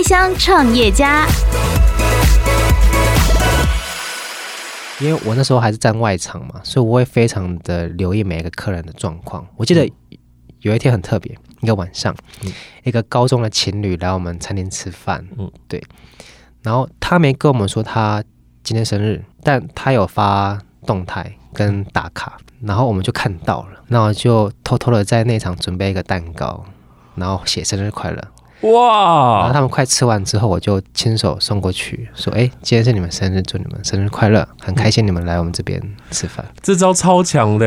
开箱创业家。因为我那时候还是站外场嘛，所以我会非常的留意每一个客人的状况。我记得有一天很特别，一个晚上，嗯、一个高中的情侣来我们餐厅吃饭，嗯，对。然后他没跟我们说他今天生日，但他有发动态跟打卡，然后我们就看到了，然后就偷偷的在内场准备一个蛋糕，然后写生日快乐。哇！然后他们快吃完之后，我就亲手送过去，说：“哎，今天是你们生日，祝你们生日快乐，很开心你们来我们这边吃饭。”这招超强的，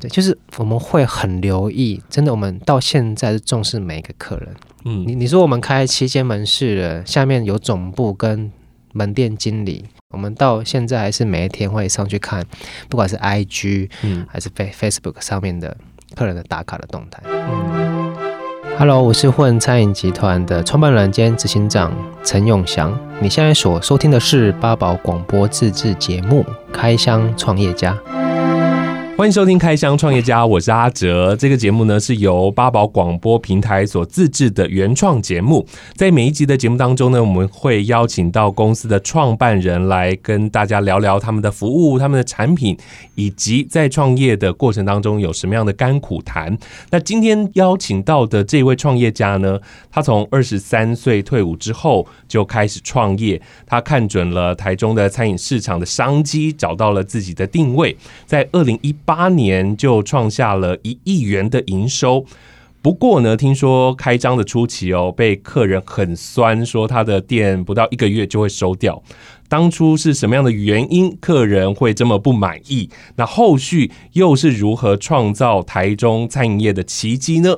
对，就是我们会很留意，真的，我们到现在是重视每一个客人。嗯，你你说我们开七间门市了，下面有总部跟门店经理，我们到现在还是每一天会上去看，不管是 IG，嗯，还是 Face Facebook 上面的客人的打卡的动态。嗯。Hello，我是混餐饮集团的创办人兼执行长陈永祥。你现在所收听的是八宝广播自制节目《开箱创业家》。欢迎收听《开箱创业家》，我是阿哲。这个节目呢是由八宝广播平台所自制的原创节目。在每一集的节目当中呢，我们会邀请到公司的创办人来跟大家聊聊他们的服务、他们的产品，以及在创业的过程当中有什么样的甘苦谈。那今天邀请到的这位创业家呢，他从二十三岁退伍之后就开始创业，他看准了台中的餐饮市场的商机，找到了自己的定位，在二零一八年就创下了一亿元的营收，不过呢，听说开张的初期哦，被客人很酸，说他的店不到一个月就会收掉。当初是什么样的原因，客人会这么不满意？那后续又是如何创造台中餐饮业的奇迹呢？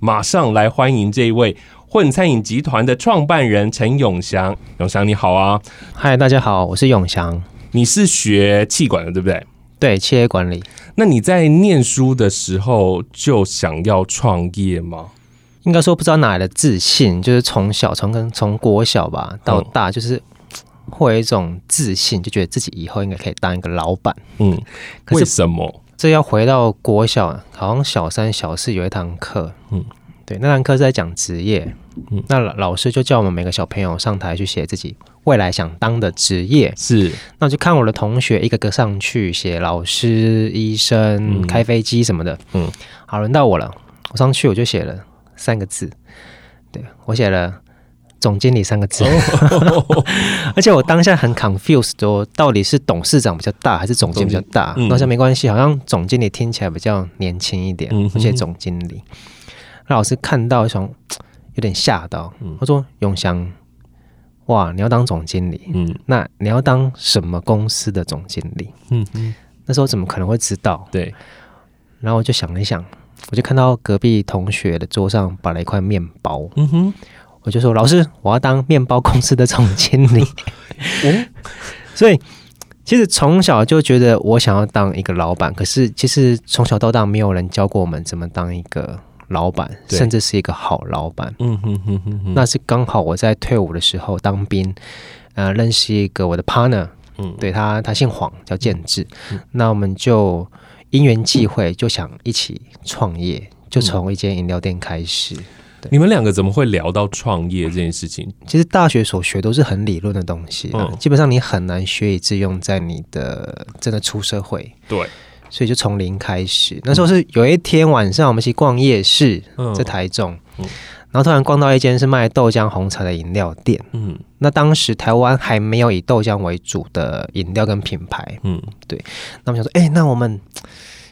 马上来欢迎这一位混餐饮集团的创办人陈永祥。永祥你好啊，嗨，大家好，我是永祥。你是学气管的，对不对？对，企业管理。那你在念书的时候就想要创业吗？应该说不知道哪来的自信，就是从小从跟从国小吧到大，就是会有一种自信，就觉得自己以后应该可以当一个老板。嗯，为什么？这要回到国小，好像小三小四有一堂课，嗯。对，那堂课是在讲职业，嗯，那老老师就叫我们每个小朋友上台去写自己未来想当的职业。是，那我就看我的同学一个个上去写老师、医生、嗯、开飞机什么的。嗯，好，轮到我了，我上去我就写了三个字，对，我写了总经理三个字，哦、而且我当下很 confused，说到底是董事长比较大还是总经理比较大？那我想没关系，好像总经理听起来比较年轻一点，而且总经理。那老师看到，想 有点吓到。他说：“永祥，哇，你要当总经理？嗯，那你要当什么公司的总经理？嗯嗯，那时候怎么可能会知道？对。然后我就想了一想，我就看到隔壁同学的桌上摆了一块面包。嗯哼，我就说：老师，我要当面包公司的总经理。嗯，所以其实从小就觉得我想要当一个老板，可是其实从小到大没有人教过我们怎么当一个。”老板，甚至是一个好老板。嗯哼哼哼哼，那是刚好我在退伍的时候当兵，呃，认识一个我的 partner，嗯，对他，他姓黄，叫建志。嗯、那我们就因缘际会，就想一起创业，就从一间饮料店开始。你们两个怎么会聊到创业这件事情？其实大学所学都是很理论的东西，嗯、基本上你很难学以致用在你的真的出社会。对。所以就从零开始，那时候是有一天晚上，我们去逛夜市，在台中，然后突然逛到一间是卖豆浆红茶的饮料店。嗯，那当时台湾还没有以豆浆为主的饮料跟品牌。嗯，对。那我们想说，哎，那我们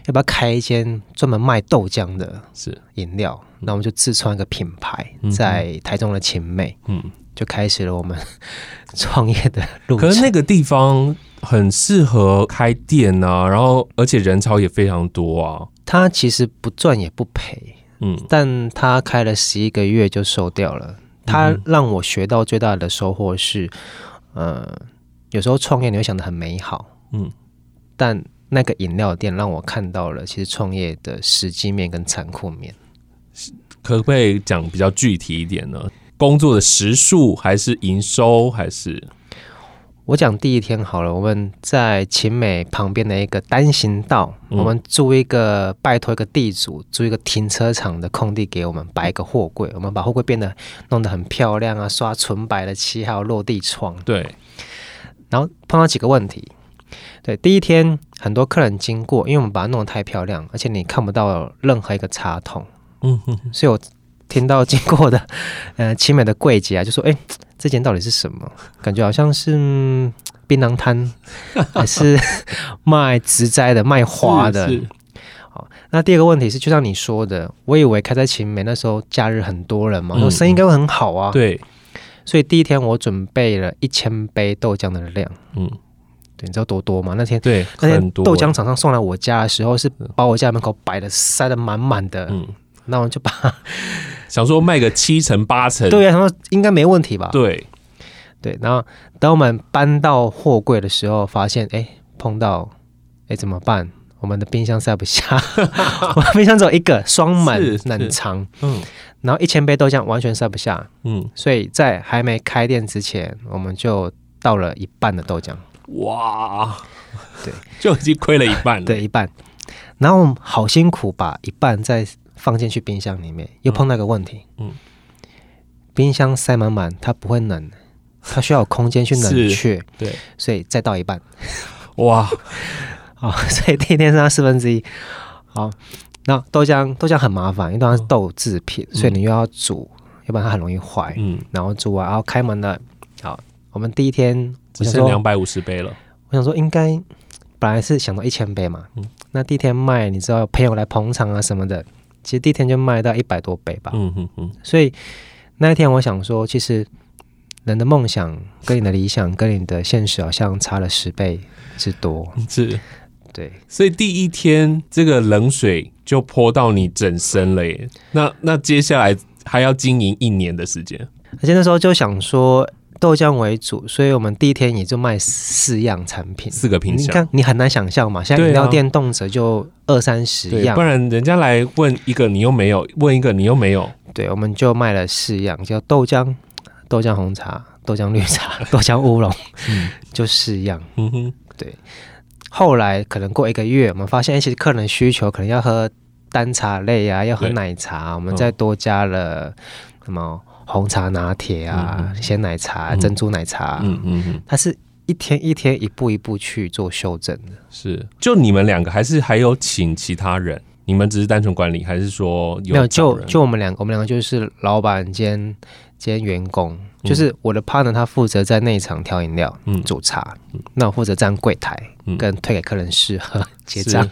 要不要开一间专门卖豆浆的是饮料？那我们就自创一个品牌，在台中的勤美。嗯，就开始了我们 创业的路。可是那个地方。很适合开店啊，然后而且人潮也非常多啊。他其实不赚也不赔，嗯，但他开了十一个月就收掉了。他让我学到最大的收获是，呃，有时候创业你会想的很美好，嗯，但那个饮料店让我看到了其实创业的实际面跟残酷面。可不可以讲比较具体一点呢？工作的时数还是营收还是？我讲第一天好了，我们在秦美旁边的一个单行道，嗯、我们租一个，拜托一个地主租一个停车场的空地给我们摆一个货柜，我们把货柜变得弄得很漂亮啊，刷纯白的漆，还有落地窗。对，然后碰到几个问题。对，第一天很多客人经过，因为我们把它弄得太漂亮，而且你看不到任何一个插桶。嗯哼，所以我听到经过的，呃，奇美的柜姐啊，就说：“哎。”这间到底是什么？感觉好像是槟榔摊，还是卖植栽的、卖花的？好，那第二个问题是，就像你说的，我以为开在秦美那时候假日很多人嘛，我、嗯、生意应该会很好啊。对，所以第一天我准备了一千杯豆浆的量。嗯，对，你知道多多吗？那天对，那天豆浆厂商送来我家的时候，是把我家门口摆的塞的满满的。嗯，那我就把。想说卖个七成八成，对呀、啊，他说应该没问题吧？对，对。然后等我们搬到货柜的时候，发现哎，碰到哎怎么办？我们的冰箱塞不下，我们冰箱只有一个双门冷藏，嗯，然后一千杯豆浆完全塞不下，嗯，所以在还没开店之前，我们就倒了一半的豆浆。哇，对，就已经亏了一半了，对，一半。然后我们好辛苦把一半再。放进去冰箱里面，又碰到一个问题。嗯，冰箱塞满满，它不会冷，它需要有空间去冷却。对，所以再倒一半。哇，好，所以第一天剩下四分之一。好，那豆浆豆浆很麻烦，因为它是豆制品，所以你又要煮，要不然它很容易坏。嗯，然后煮完，然后开门了。好，我们第一天只剩两百五十杯了。我想说，应该本来是想到一千杯嘛。嗯，那第一天卖，你知道朋友来捧场啊什么的。其实第一天就卖到一百多杯吧，嗯嗯嗯。所以那一天我想说，其实人的梦想跟你的理想跟你的现实好像差了十倍之多，是，对。所以第一天这个冷水就泼到你整身了耶。那那接下来还要经营一年的时间，而且那时候就想说。豆浆为主，所以我们第一天也就卖四样产品，四个品项。你看，你很难想象嘛，现在饮料店动辄就二三十样，不然人家来问一个你又没有，问一个你又没有。对，我们就卖了四样，叫豆浆、豆浆红茶、豆浆绿茶、豆浆乌龙，嗯、就四样。嗯哼，对。后来可能过一个月，我们发现，其实客人需求可能要喝单茶类啊，要喝奶茶，我们再多加了什么？红茶拿铁啊，鲜、嗯、奶茶、嗯、珍珠奶茶，嗯嗯嗯，它是一天一天一步一步去做修正的。是，就你们两个，还是还有请其他人？你们只是单纯管理，还是说有？没有，就就我们两个，我们两个就是老板兼兼员工。就是我的 partner，他负责在内场调饮料、嗯、煮茶，那我负责站柜台，跟推给客人试喝、结账。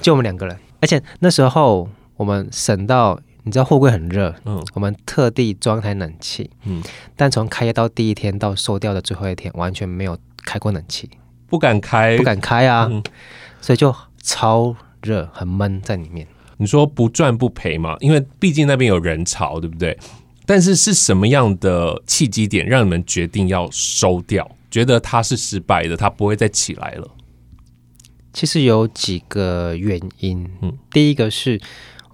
就我们两个人，而且那时候我们省到。你知道货柜很热，嗯，我们特地装台冷气，嗯，但从开业到第一天到收掉的最后一天，完全没有开过冷气，不敢开，不敢开啊，嗯，所以就超热，很闷在里面。你说不赚不赔嘛？因为毕竟那边有人潮，对不对？但是是什么样的契机点让你们决定要收掉？觉得它是失败的，它不会再起来了？其实有几个原因，嗯，第一个是。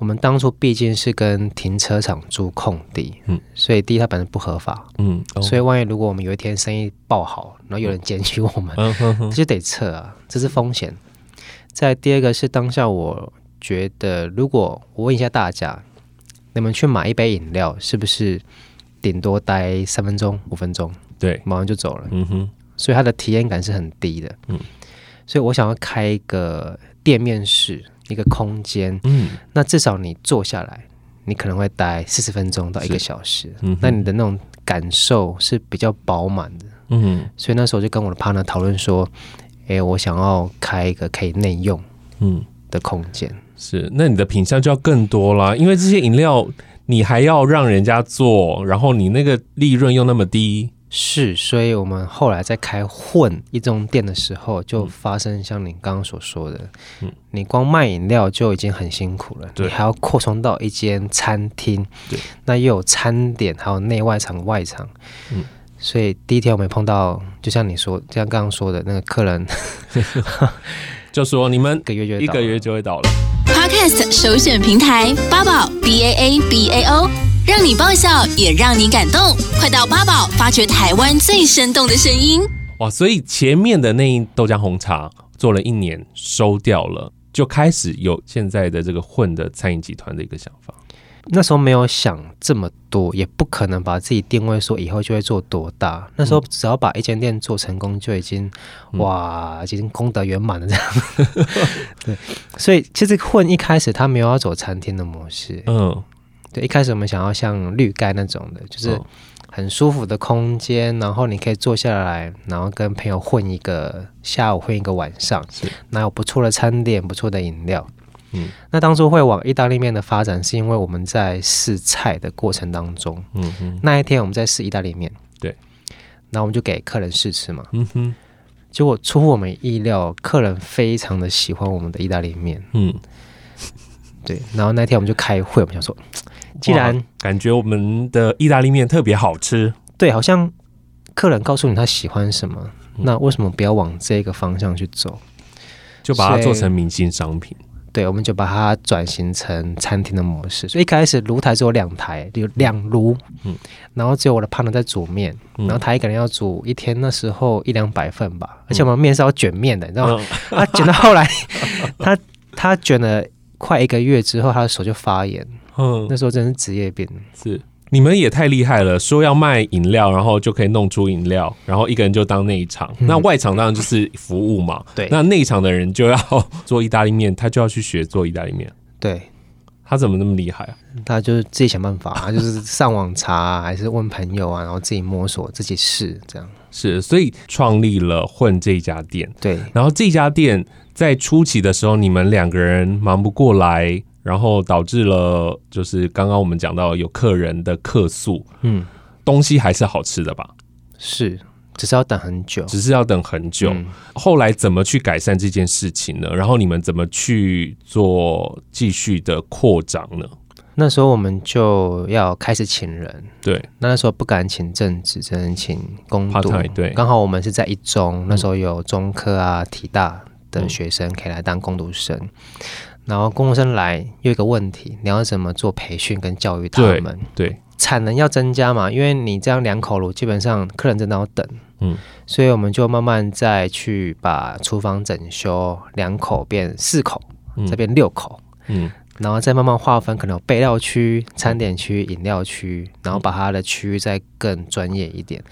我们当初毕竟是跟停车场租空地，嗯，所以第一它本身不合法，嗯，哦、所以万一如果我们有一天生意爆好，然后有人检举我们，嗯就得撤啊，这是风险。再第二个是当下我觉得，如果我问一下大家，你们去买一杯饮料，是不是顶多待三分钟、五分钟，对，马上就走了，嗯哼，所以它的体验感是很低的，嗯，所以我想要开一个店面式。一个空间，嗯，那至少你坐下来，你可能会待四十分钟到一个小时，嗯，那你的那种感受是比较饱满的，嗯，所以那时候就跟我的 partner 讨论说，哎、欸，我想要开一个可以内用，嗯。的空间，是，那你的品相就要更多啦，因为这些饮料你还要让人家做，然后你那个利润又那么低。是，所以我们后来在开混一中店的时候，就发生像你刚刚所说的，嗯，你光卖饮料就已经很辛苦了，对，你还要扩充到一间餐厅，对，那又有餐点，还有内外场、外场，嗯，所以第一天我们碰到，就像你说，像刚刚说的那个客人 就说你们一个月就一个月就会倒了。Podcast 首选平台八宝 B A A B A O。让你爆笑，也让你感动，快到八宝发掘台湾最生动的声音。哇，所以前面的那一豆浆红茶做了一年，收掉了，就开始有现在的这个混的餐饮集团的一个想法。那时候没有想这么多，也不可能把自己定位说以后就会做多大。那时候只要把一间店做成功，就已经、嗯、哇，已经功德圆满了这样。对，所以其实混一开始他没有要走餐厅的模式。嗯，对，一开始我们想要像绿盖那种的，就是很舒服的空间，然后你可以坐下来，然后跟朋友混一个下午，混一个晚上，是，那有不错的餐点，不错的饮料。嗯，那当初会往意大利面的发展，是因为我们在试菜的过程当中，嗯哼，那一天我们在试意大利面，对，然后我们就给客人试吃嘛，嗯哼，结果出乎我们意料，客人非常的喜欢我们的意大利面，嗯，对，然后那天我们就开会，我们想说，既然感觉我们的意大利面特别好吃，对，好像客人告诉你他喜欢什么，那为什么不要往这个方向去走，就把它做成明星商品。对，我们就把它转型成餐厅的模式。所以一开始炉台只有两台，有两炉，嗯，然后只有我的 partner 在煮面，嗯，然后他一个人要煮一天，那时候一两百份吧，而且我们面是要卷面的，你知道吗？嗯，他 卷到后来，他他卷了快一个月之后，他的手就发炎，嗯，那时候真是职业病，是。你们也太厉害了，说要卖饮料，然后就可以弄出饮料，然后一个人就当内场，嗯、那外场当然就是服务嘛。对，那内场的人就要做意大利面，他就要去学做意大利面。对，他怎么那么厉害啊？他就是自己想办法，他就是上网查、啊，还是问朋友啊，然后自己摸索，自己试，这样。是，所以创立了混这家店。对，然后这家店在初期的时候，你们两个人忙不过来。然后导致了，就是刚刚我们讲到有客人的客诉，嗯，东西还是好吃的吧？是，只是要等很久，只是要等很久。嗯、后来怎么去改善这件事情呢？然后你们怎么去做继续的扩张呢？那时候我们就要开始请人，对，那那时候不敢请正职，只能请工读，对，刚好我们是在一中，那时候有中科啊、体大的学生可以来当工读生。嗯然后工读生来又有一个问题，你要怎么做培训跟教育他们？对，对产能要增加嘛，因为你这样两口炉，基本上客人真的要等。嗯，所以我们就慢慢再去把厨房整修，两口变四口，再变六口。嗯，然后再慢慢划分，可能有备料区、餐点区、饮料区，然后把它的区域再更专业一点。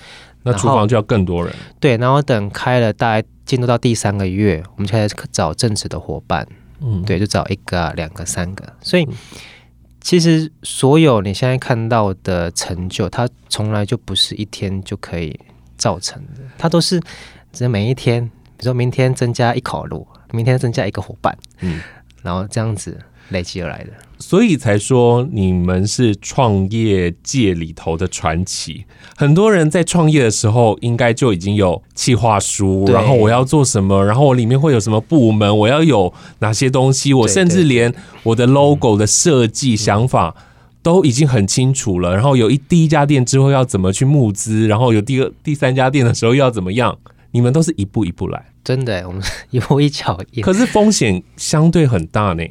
那厨房就要更多人。对，然后等开了，大概进入到第三个月，我们就开始找正职的伙伴。嗯，对，就找一个、啊、两个、三个，所以其实所有你现在看到的成就，它从来就不是一天就可以造成的，它都是只每一天，比如说明天增加一口炉，明天增加一个伙伴，嗯，然后这样子累积而来的。所以才说你们是创业界里头的传奇。很多人在创业的时候，应该就已经有企划书，然后我要做什么，然后我里面会有什么部门，我要有哪些东西，我甚至连我的 logo 的设计想法都已经很清楚了。然后有一第一家店之后要怎么去募资，然后有第二、第三家店的时候要怎么样，你们都是一步一步来。真的，我们 一步一脚印。可是风险相对很大呢。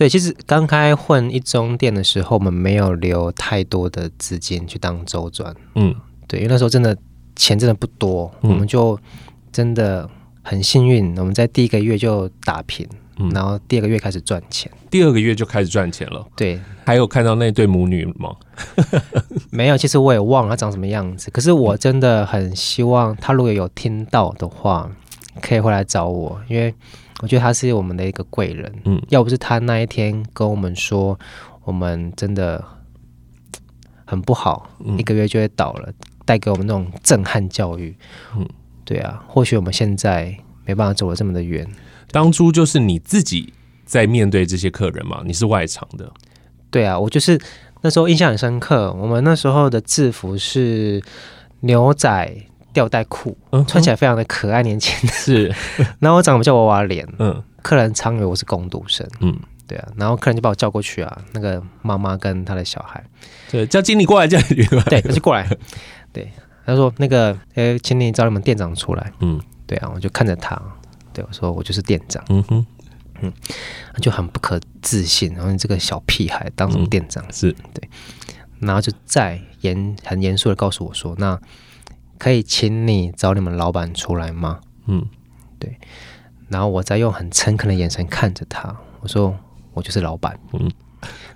对，其实刚开混一中店的时候，我们没有留太多的资金去当周转。嗯，对，因为那时候真的钱真的不多，嗯、我们就真的很幸运，我们在第一个月就打平，嗯、然后第二个月开始赚钱，第二个月就开始赚钱了。对，还有看到那对母女吗？没有，其实我也忘了她长什么样子。可是我真的很希望她如果有听到的话，可以回来找我，因为。我觉得他是我们的一个贵人，嗯，要不是他那一天跟我们说，我们真的很不好，嗯、一个月就会倒了，带给我们那种震撼教育，嗯，对啊，或许我们现在没办法走得这么的远。当初就是你自己在面对这些客人嘛，你是外场的，对啊，我就是那时候印象很深刻，我们那时候的制服是牛仔。吊带裤，穿起来非常的可爱年轻，是。然后我长得比较娃娃脸，嗯，客人常以为我是工读生，嗯，对啊。然后客人就把我叫过去啊，那个妈妈跟他的小孩，对，叫经理过来，叫经理过来，对，他就过来，对，他说那个，呃，请你找你们店长出来，嗯，对啊，我就看着他，对我说我就是店长，嗯哼，嗯，就很不可置信，然后你这个小屁孩当什么店长？是。对，然后就再严很严肃的告诉我说，那。可以请你找你们老板出来吗？嗯，对。然后我再用很诚恳的眼神看着他，我说我就是老板。嗯，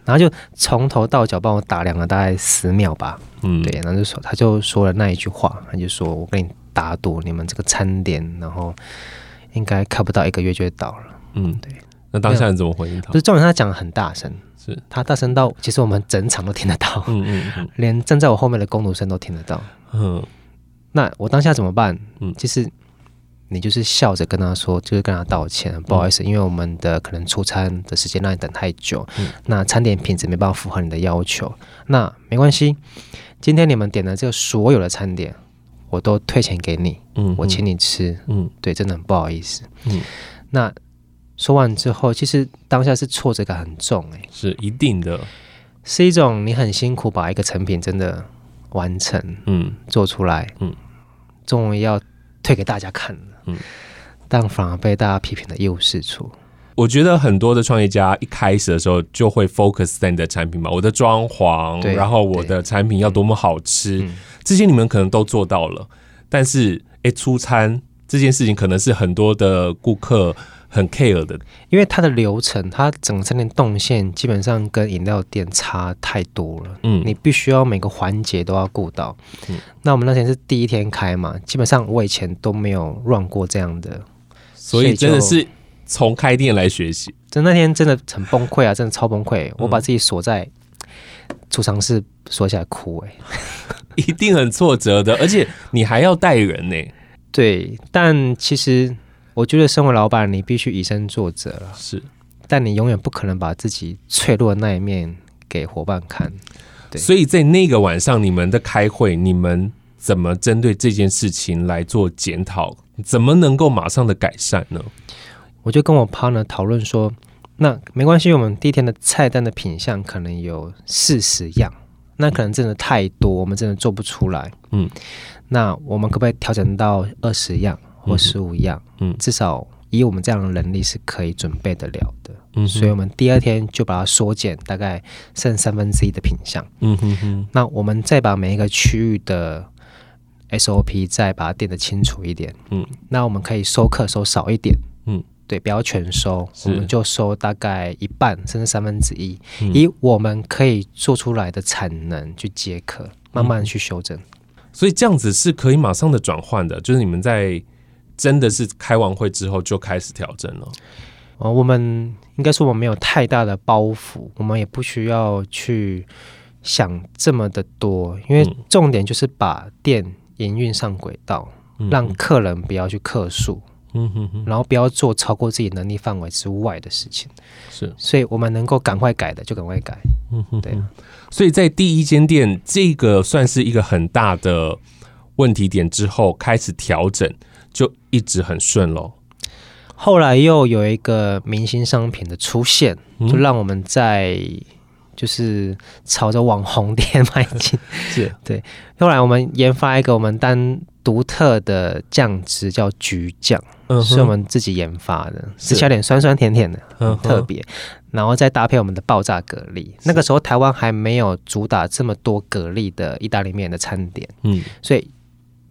然后就从头到脚帮我打量了大概十秒吧。嗯，对。然后就说他就说了那一句话，他就说我跟你打赌，你们这个餐点，然后应该开不到一个月就会倒了。嗯，对。那当下你怎么回应他？就是重点，他讲的很大声。是他大声到，其实我们整场都听得到，嗯嗯嗯，连站在我后面的工读生都听得到，嗯。那我当下怎么办？嗯，其实你就是笑着跟他说，就是跟他道歉，不好意思，因为我们的可能出餐的时间让你等太久，嗯，那餐点品质没办法符合你的要求，那没关系，今天你们点的这个所有的餐点，我都退钱给你，嗯，我请你吃，嗯，对，真的很不好意思，嗯，那。说完之后，其实当下是挫折感很重，欸，哎，是一定的，是一种你很辛苦把一个成品真的完成，嗯，做出来，嗯，终于要推给大家看了，嗯，但反而被大家批评的一无是处。我觉得很多的创业家一开始的时候就会 focus 在你的产品嘛，我的装潢，然后我的产品要多么好吃，嗯，这些你们可能都做到了，但是，哎，出餐这件事情可能是很多的顾客。很 care 的，因为它的流程，它整个餐厅动线基本上跟饮料店差太多了。嗯，你必须要每个环节都要顾到。嗯，那我们那天是第一天开嘛，基本上我以前都没有 run 过这样的，所以真的是从开店来学习。就那天真的很崩溃啊，真的超崩溃。我把自己锁在储藏室锁起来哭，欸，哎，一定很挫折的，而且你还要带人呢，欸。对，但其实。我觉得身为老板，你必须以身作则了。是，但你永远不可能把自己脆弱的那一面给伙伴看。对，所以在那个晚上，你们的开会，你们怎么针对这件事情来做检讨？怎么能够马上的改善呢？我就跟我 partner 讨论说，那没关系，我们第一天的菜单的品相可能有四十样，那可能真的太多，我们真的做不出来。嗯，那我们可不可以调整到二十样？或十五样，嗯，至少以我们这样的能力是可以准备得了的，嗯，所以我们第二天就把它缩减，大概剩三分之一的品项，嗯哼哼。那我们再把每一个区域的 SOP 再把它定得清楚一点，嗯，那我们可以收客收少一点，嗯，对，不要全收，我们就收大概一半甚至三分之一，以我们可以做出来的产能去接客，慢慢去修正，所以这样子是可以马上的转换的，就是你们在。真的是开完会之后就开始调整了。呃，我们应该说我们没有太大的包袱，我们也不需要去想这么的多，因为重点就是把店营运上轨道，嗯，让客人不要去客诉，嗯哼哼，然后不要做超过自己能力范围之外的事情。是，所以我们能够赶快改的就赶快改。嗯哼哼，对。所以在第一间店，这个算是一个很大的问题点之后，开始调整。就一直很顺喽。后来又有一个明星商品的出现，就让我们在就是朝着网红店迈进。是对。后来我们研发一个我们单独特的酱汁，叫橘酱，是我们自己研发的，吃起来有点酸酸甜甜的，很特别。然后再搭配我们的爆炸蛤蜊。那个时候台湾还没有主打这么多蛤蜊的意大利面的餐点，嗯，所以。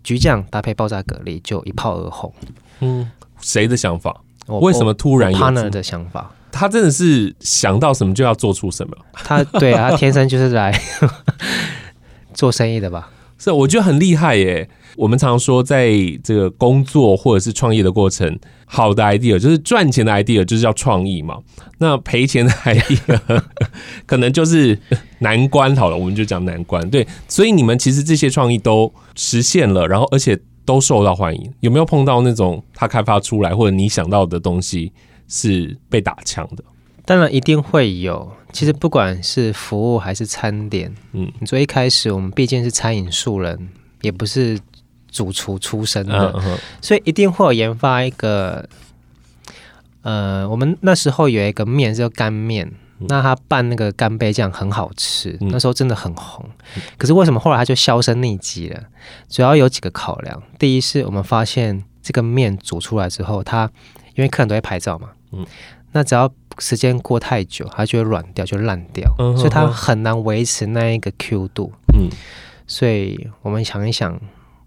橘酱搭配爆炸蛤蜊就一炮而红。嗯，谁的想法？为什么突然有 partner 的想法？他真的是想到什么就要做出什么。他对啊，他天生就是来 做生意的吧？是，我觉得很厉害耶。我们常说，在这个工作或者是创业的过程，好的 idea 就是赚钱的 idea，就是叫创意嘛。那赔钱的 idea 可能就是难关。好了，我们就讲难关。对，所以你们其实这些创意都实现了，然后而且都受到欢迎。有没有碰到那种他开发出来或者你想到的东西是被打枪的？当然一定会有。其实不管是服务还是餐点，嗯，你说一开始我们毕竟是餐饮素人，也不是。主厨出身的，所以一定会有研发一个。呃，我们那时候有一个面叫干面，那它拌那个干贝酱很好吃，那时候真的很红。可是为什么后来它就销声匿迹了？主要有几个考量。第一是我们发现这个面煮出来之后，它因为客人都会拍照嘛，嗯，那只要时间过太久，它就会软掉，就烂掉，所以它很难维持那一个 Q 度，嗯，所以我们想一想。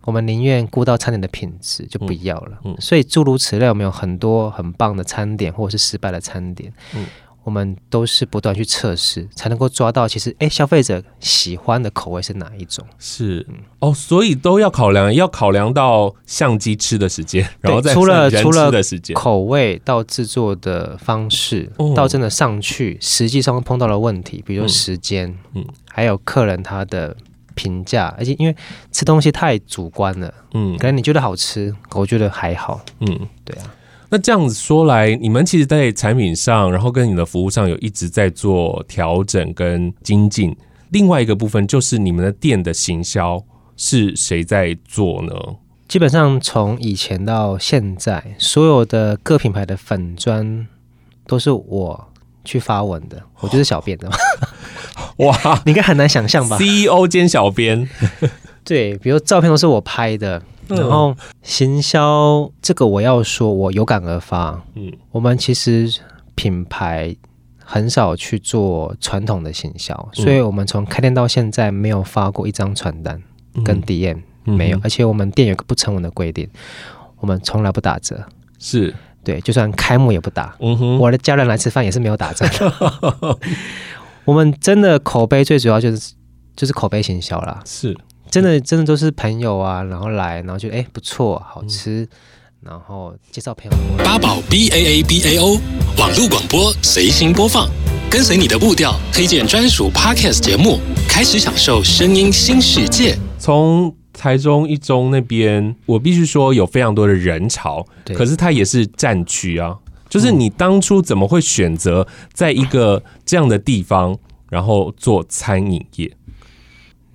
我们宁愿顾到餐点的品质，就不要了。嗯，所以诸如此类，我们有很多很棒的餐点，或者是失败的餐点。嗯。我们都是不断去测试，才能够抓到其实哎，消费者喜欢的口味是哪一种？是哦，所以都要考量，要考量到相机吃的时间，然后再除了除了口味到制作的方式，哦、到真的上去，实际上碰到了问题，比如说时间，嗯，嗯。还有客人他的评价，而且因为吃东西太主观了，嗯，可能你觉得好吃，我觉得还好，嗯，对啊。那这样子说来，你们其实，在产品上，然后跟你的服务上有一直在做调整跟精进。另外一个部分就是你们的店的行销是谁在做呢？基本上从以前到现在，所有的各品牌的粉砖都是我去发文的，我就是小编的。哇，你应该很难想象吧？CEO 兼小编，对，比如照片都是我拍的。然后行销这个我要说，我有感而发。嗯，我们其实品牌很少去做传统的行销，所以我们从开店到现在没有发过一张传单跟 DM 没有，而且我们店有个不成文的规定，我们从来不打折。是对，就算开幕也不打。嗯哼，我的家人来吃饭也是没有打折。我们真的口碑最主要就是就是口碑行销啦。是。真的，真的都是朋友啊，然后来，然后觉得哎不错，好吃，嗯、然后介绍朋友。八宝 B A A B A O 网络广播随心播放，跟随你的步调，推荐专属 Podcast 节目，开始享受声音新世界。从台中一中那边，我必须说有非常多的人潮，对可是它也是战区啊。就是你当初怎么会选择在一个这样的地方，然后做餐饮业？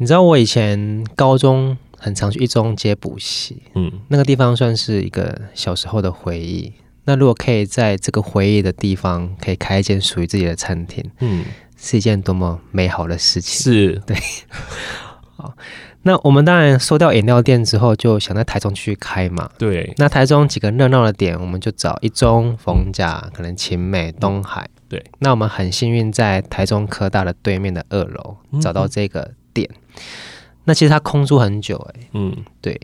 你知道我以前高中很常去一中街补习，嗯，那个地方算是一个小时候的回忆。那如果可以在这个回忆的地方可以开一间属于自己的餐厅，嗯，是一件多么美好的事情。是，对。好，那我们当然收掉饮料店之后，就想在台中去开嘛。对。那台中几个热闹的点，我们就找一中、逢甲、可能勤美、东海。对。那我们很幸运在台中科大的对面的二楼找到这个店。那其实他空出很久哎、欸，嗯，对，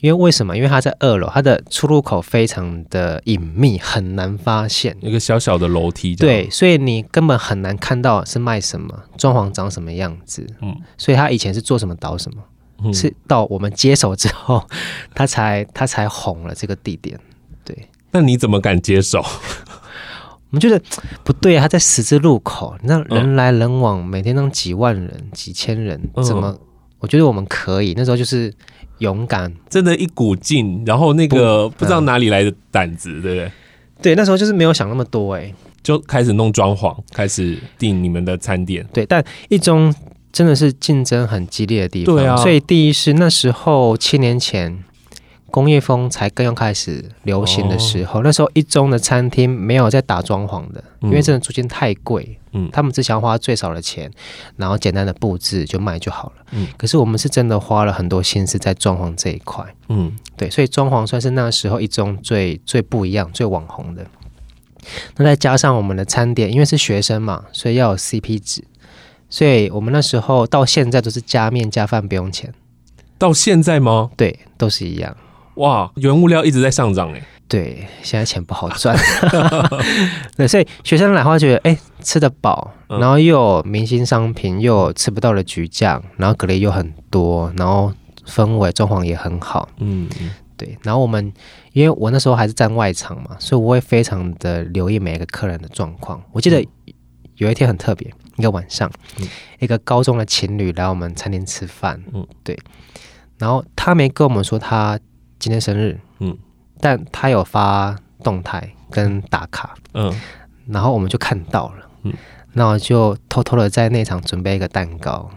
因为为什么？因为他在二楼，他的出入口非常的隐秘，很难发现，一个小小的楼梯，对，所以你根本很难看到是卖什么，装潢长什么样子，嗯，所以他以前是做什么倒什么，嗯、是到我们接手之后，他才他才红了这个地点，对，那你怎么敢接手？我们觉得 不对啊，他在十字路口，那人来人往，每天都几万人、几千人，怎么？我觉得我们可以。那时候就是勇敢，真的，一股劲，然后那个不知道哪里来的胆子，对不对？对，那时候就是没有想那么多，哎，就开始弄装潢，开始订你们的餐点。对，但一中真的是竞争很激烈的地方，对啊。所以第一是那时候七年前。工业风才刚刚开始流行的时候，哦、那时候一中的餐厅没有在打装潢的，嗯、因为真的租金太贵。嗯，他们只想花最少的钱，然后简单的布置就卖就好了。嗯，可是我们是真的花了很多心思在装潢这一块。嗯，对，所以装潢算是那时候一中最最不一样、最网红的。那再加上我们的餐点，因为是学生嘛，所以要有 CP 值，所以我们那时候到现在都是加面加饭不用钱。到现在吗？对，都是一样。哇，原物料一直在上涨哎。对，现在钱不好赚。对，所以学生来的话觉得，哎、欸，吃得饱，然后又有明星商品，又有吃不到的橘酱，然后蛤蜊又很多，然后氛围装潢也很好。嗯，对。然后我们，因为我那时候还是站外场嘛，所以我会非常的留意每一个客人的状况。我记得有一天很特别，一个晚上，嗯、一个高中的情侣来我们餐厅吃饭。嗯，对。然后他没跟我们说他。今天生日，嗯，但他有发动态跟打卡，嗯，然后我们就看到了，嗯，那我就偷偷的在内场准备一个蛋糕，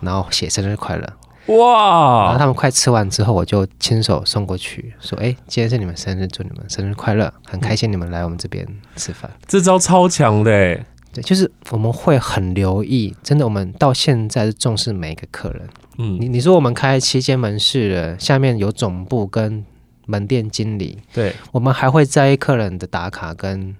然后写生日快乐，哇！然后他们快吃完之后，我就亲手送过去，说：“哎，今天是你们生日，祝你们生日快乐，很开心你们来我们这边吃饭。”这招超强的，对，就是我们会很留意，真的，我们到现在是重视每一个客人。嗯，你你说我们开七间门市了，下面有总部跟门店经理，对，我们还会在意客人的打卡跟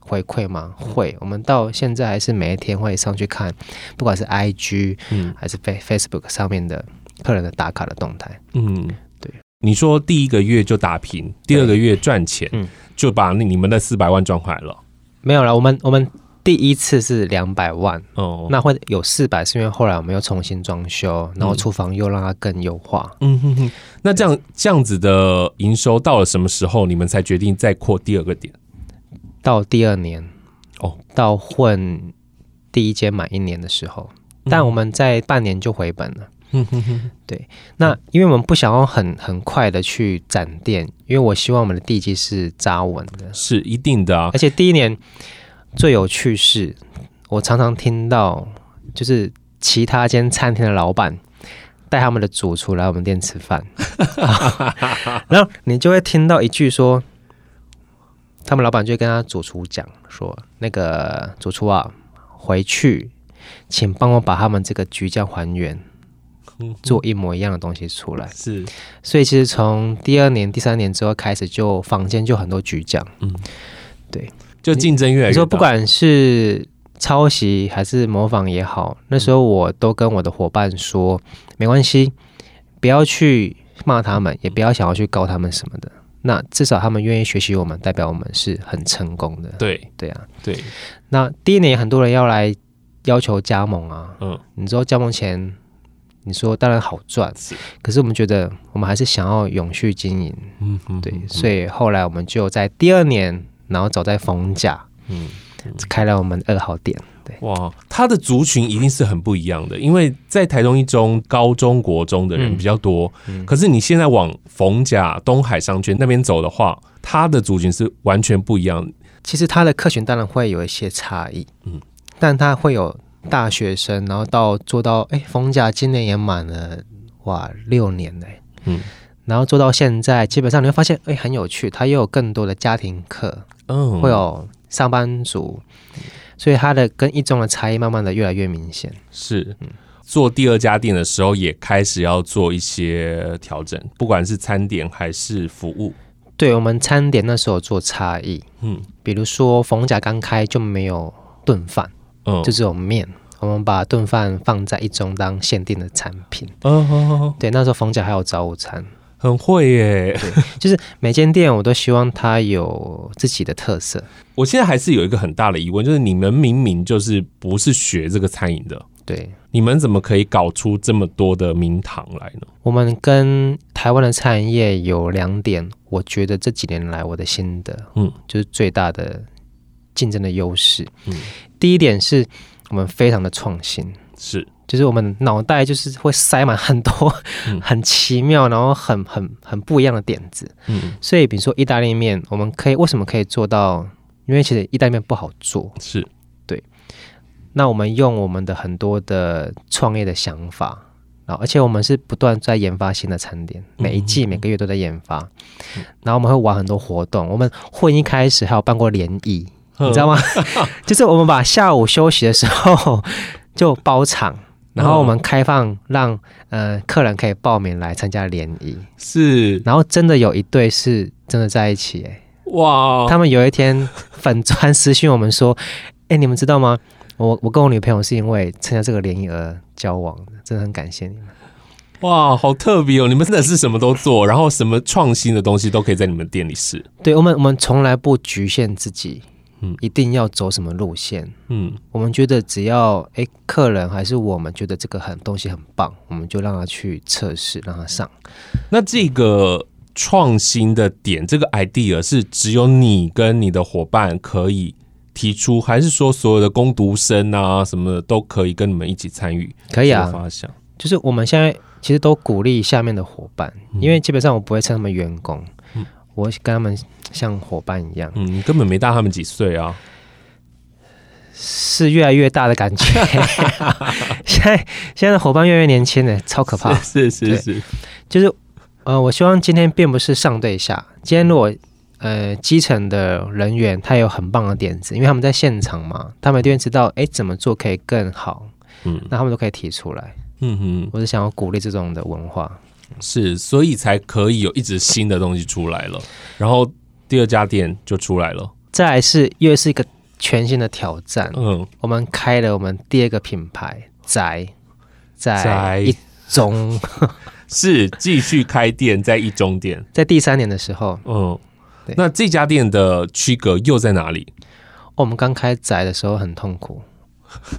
回馈吗？会，我们到现在还是每一天会上去看，不管是 IG，嗯，还是 Face Facebook 上面的客人的打卡的动态。嗯，对。你说第一个月就打平，第二个月赚钱，嗯，就把你们的四百万赚回来了。没有了，我们我们第一次是两百万哦，那会有四百，是因为后来我们又重新装修，然后厨房又让它更优化。嗯哼哼。那这样这样子的营收到了什么时候，你们才决定再扩第二个点？到第二年哦，到混第一间满一年的时候，但我们在半年就回本了。嗯哼哼。对，那因为我们不想要很很快的去展店，因为我希望我们的地基是扎稳的，是一定的啊。而且第一年最有趣是，我常常听到就是其他间餐厅的老板带他们的主厨来我们店吃饭，然后你就会听到一句说，他们老板就会跟他主厨讲说，那个主厨啊，回去请帮我把他们这个橘酱还原。做一模一样的东西出来，是，所以其实从第二年、第三年之后开始，就房间就很多橘酱，嗯，对，就竞争越来越。你说不管是抄袭还是模仿也好，那时候我都跟我的伙伴说，没关系，不要去骂他们，也不要想要去告他们什么的。那至少他们愿意学习我们，代表我们是很成功的。对，对啊，对。那第一年很多人要来要求加盟啊，嗯，你知道加盟前。你说当然好赚，可是我们觉得我们还是想要永续经营，嗯嗯，对，所以后来我们就在第二年，然后走在逢甲，嗯，开了我们二号店。对，哇，他的族群一定是很不一样的，因为在台中一中高中国中的人比较多，嗯，可是你现在往逢甲东海商圈那边走的话，他的族群是完全不一样。其实他的客群当然会有一些差异，嗯，但他会有。大学生，然后到做到哎，逢甲今年也满了哇六年嘞，嗯，然后做到现在，基本上你会发现哎很有趣，它又有更多的家庭客，嗯，会有上班族，所以它的跟一中的差异慢慢的越来越明显。是，嗯，做第二家店的时候也开始要做一些调整，不管是餐点还是服务。对，我们餐点那时候做差异，嗯，比如说逢甲刚开就没有炖饭。嗯，就只有面，我们把炖饭放在一中当限定的产品。哦。对，那时候逢甲还有早午餐，很会耶。就是每间店我都希望它有自己的特色。我现在还是有一个很大的疑问，就是你们明明就是不是学这个餐饮的，对，你们怎么可以搞出这么多的名堂来呢？我们跟台湾的餐饮业有两点，我觉得这几年来我的心得，嗯，就是最大的。竞争的优势，嗯，第一点是我们非常的创新，是，就是我们脑袋就是会塞满很多 很奇妙，然后很很很不一样的点子，嗯，所以比如说意大利面，我们可以为什么可以做到？因为其实意大利面不好做，是。对。那我们用我们的很多的创业的想法，然后而且我们是不断在研发新的餐点，每一季每个月都在研发，然后我们会玩很多活动，我们混一开始还有办过联谊。你知道吗？就是我们把下午休息的时候就包场，然后我们开放让呃客人可以报名来参加联谊，是，然后真的有一对是真的在一起哎，哇！他们有一天粉专私讯我们说，哎，你们知道吗？我我跟我女朋友是因为参加这个联谊而交往的，真的很感谢你们。哇，好特别哦！你们真的是什么都做，然后什么创新的东西都可以在你们店里试。对我们，我们从来不局限自己。嗯，一定要走什么路线？嗯，我们觉得只要哎，客人还是我们觉得这个很东西很棒，我们就让他去测试，让他上。那这个创新的点，这个 idea 是只有你跟你的伙伴可以提出，还是说所有的攻读生啊什么的都可以跟你们一起参与？可以啊，发想就是我们现在其实都鼓励下面的伙伴，嗯，因为基本上我不会称他们员工。我跟他们像伙伴一样，嗯，你根本没大他们几岁啊，是越来越大的感觉。现在现在的伙伴越来越年轻了，超可怕。是是是，是，就是呃，我希望今天并不是上对下，今天如果呃基层的人员他有很棒的点子，因为他们在现场嘛，他们一定知道哎怎么做可以更好，嗯，那他们都可以提出来，嗯哼，我是想要鼓励这种的文化。是，所以才可以有一直新的东西出来了，然后第二家店就出来了。再来是又是一个全新的挑战。嗯，我们开了我们第二个品牌，宅宅一中，是继续开店在一中店，在第三年的时候，嗯，那这家店的区隔又在哪里？哦、我们刚开宅的时候很痛苦，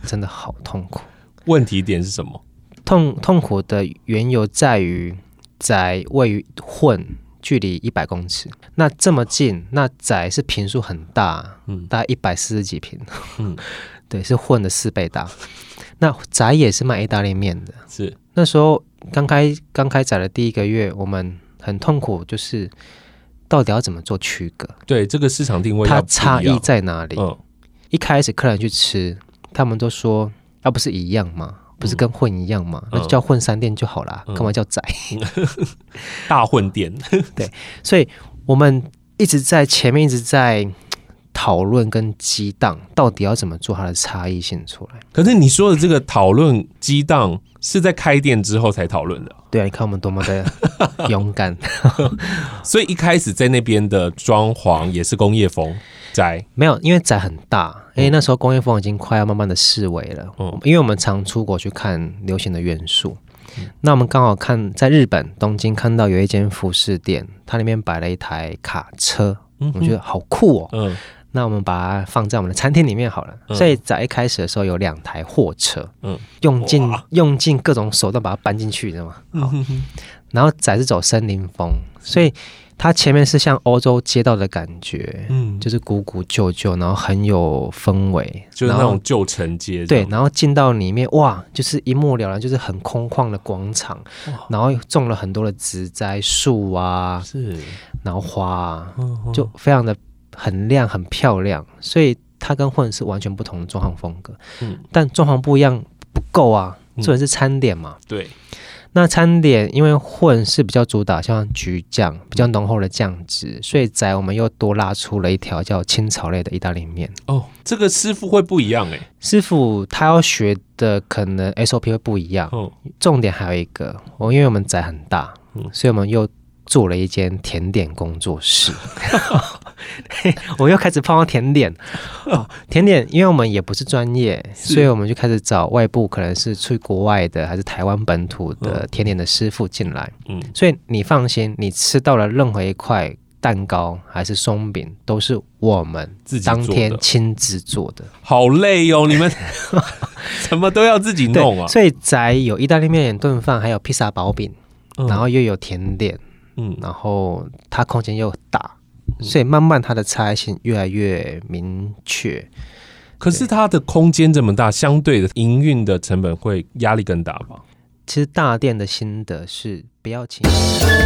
真的好痛苦。问题点是什么？痛痛苦的缘由在于宅位于混距离一百公尺，那这么近，那宅是平数很大，嗯，大概一百四十几平，嗯，对，是混的四倍大。那宅也是卖意大利面的，是那时候刚开刚开宅的第一个月，我们很痛苦，就是到底要怎么做区隔？对，这个市场定位它差异在哪里？嗯，一开始客人去吃，他们都说，那、啊、不是一样吗？不是跟混一样吗？嗯、那就叫混三店就好了，干、嗯、嘛叫宅？大混店。对，所以我们一直在前面一直在。讨论跟激荡到底要怎么做它的差异性出来？可是你说的这个讨论激荡是在开店之后才讨论的。对啊，你看我们多么的勇敢。所以一开始在那边的装潢也是工业风宅，没有，因为宅很大，因为那时候工业风已经快要慢慢的式微了。嗯，因为我们常出国去看流行的元素，嗯、那我们刚好看在日本东京看到有一间服饰店，它里面摆了一台卡车，嗯、我觉得好酷哦。嗯。那我们把它放在我们的餐厅里面好了。嗯、所以在一开始的时候有两台货车，嗯，用尽用尽各种手段把它搬进去，知道吗？好，然后仔是走森林风，所以它前面是像欧洲街道的感觉，嗯，就是古古旧旧，然后很有氛围，就是那种旧城街。对，然后进到里面，哇，就是一目了然，就是很空旷的广场，然后种了很多的植栽树啊，是，然后花啊，就非常的。很亮，很漂亮，所以它跟混是完全不同的装潢风格。嗯，但装潢不一样不够啊，重点是餐点嘛。嗯、对，那餐点因为混是比较主打像橘酱比较浓厚的酱汁，所以在我们又多拉出了一条叫青草类的意大利面。哦，这个师傅会不一样哎、欸，师傅他要学的可能 SOP 会不一样。哦，重点还有一个，我因为我们仔很大，嗯，所以我们又。做了一间甜点工作室，我又开始碰到甜点。哦，甜点，因为我们也不是专业，所以我们就开始找外部，可能是去国外的，还是台湾本土的甜点的师傅进来。嗯，所以你放心，你吃到了任何一块蛋糕还是松饼，都是我们自己当天亲自做的。好累哟，你们 什么都要自己弄啊！所以宅有意大利面、炖饭，还有披萨薄饼，然后又有甜点。嗯，然后它空间又大，所以慢慢它的差异性越来越明确。可是它的空间这么大，相对的营运的成本会压力更大吧？其实大店的心得是不要轻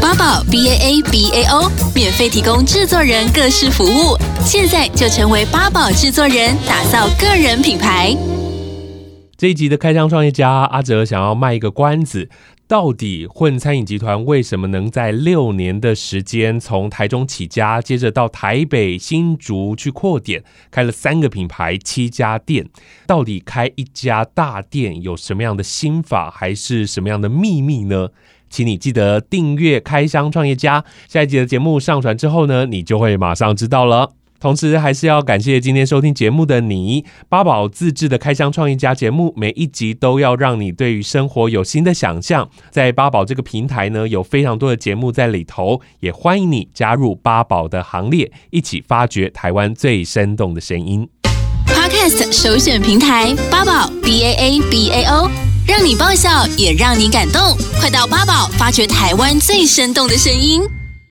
八宝 B A A B A O 免费提供制作人各式服务，现在就成为八宝制作人，打造个人品牌。这一集的开箱创业家阿哲想要卖一个关子。到底混餐饮集团为什么能在六年的时间从台中起家，接着到台北、新竹去扩点，开了三个品牌、七家店？到底开一家大店有什么样的心法，还是什么样的秘密呢？请你记得订阅《开箱创业家》，下一集的节目上传之后呢，你就会马上知道了。同时，还是要感谢今天收听节目的你。八宝自制的开箱创意家节目，每一集都要让你对于生活有新的想象。在八宝这个平台呢，有非常多的节目在里头，也欢迎你加入八宝的行列，一起发掘台湾最生动的声音。Podcast 首选平台八宝 B A A B A O，让你爆笑也让你感动。快到八宝发掘台湾最生动的声音。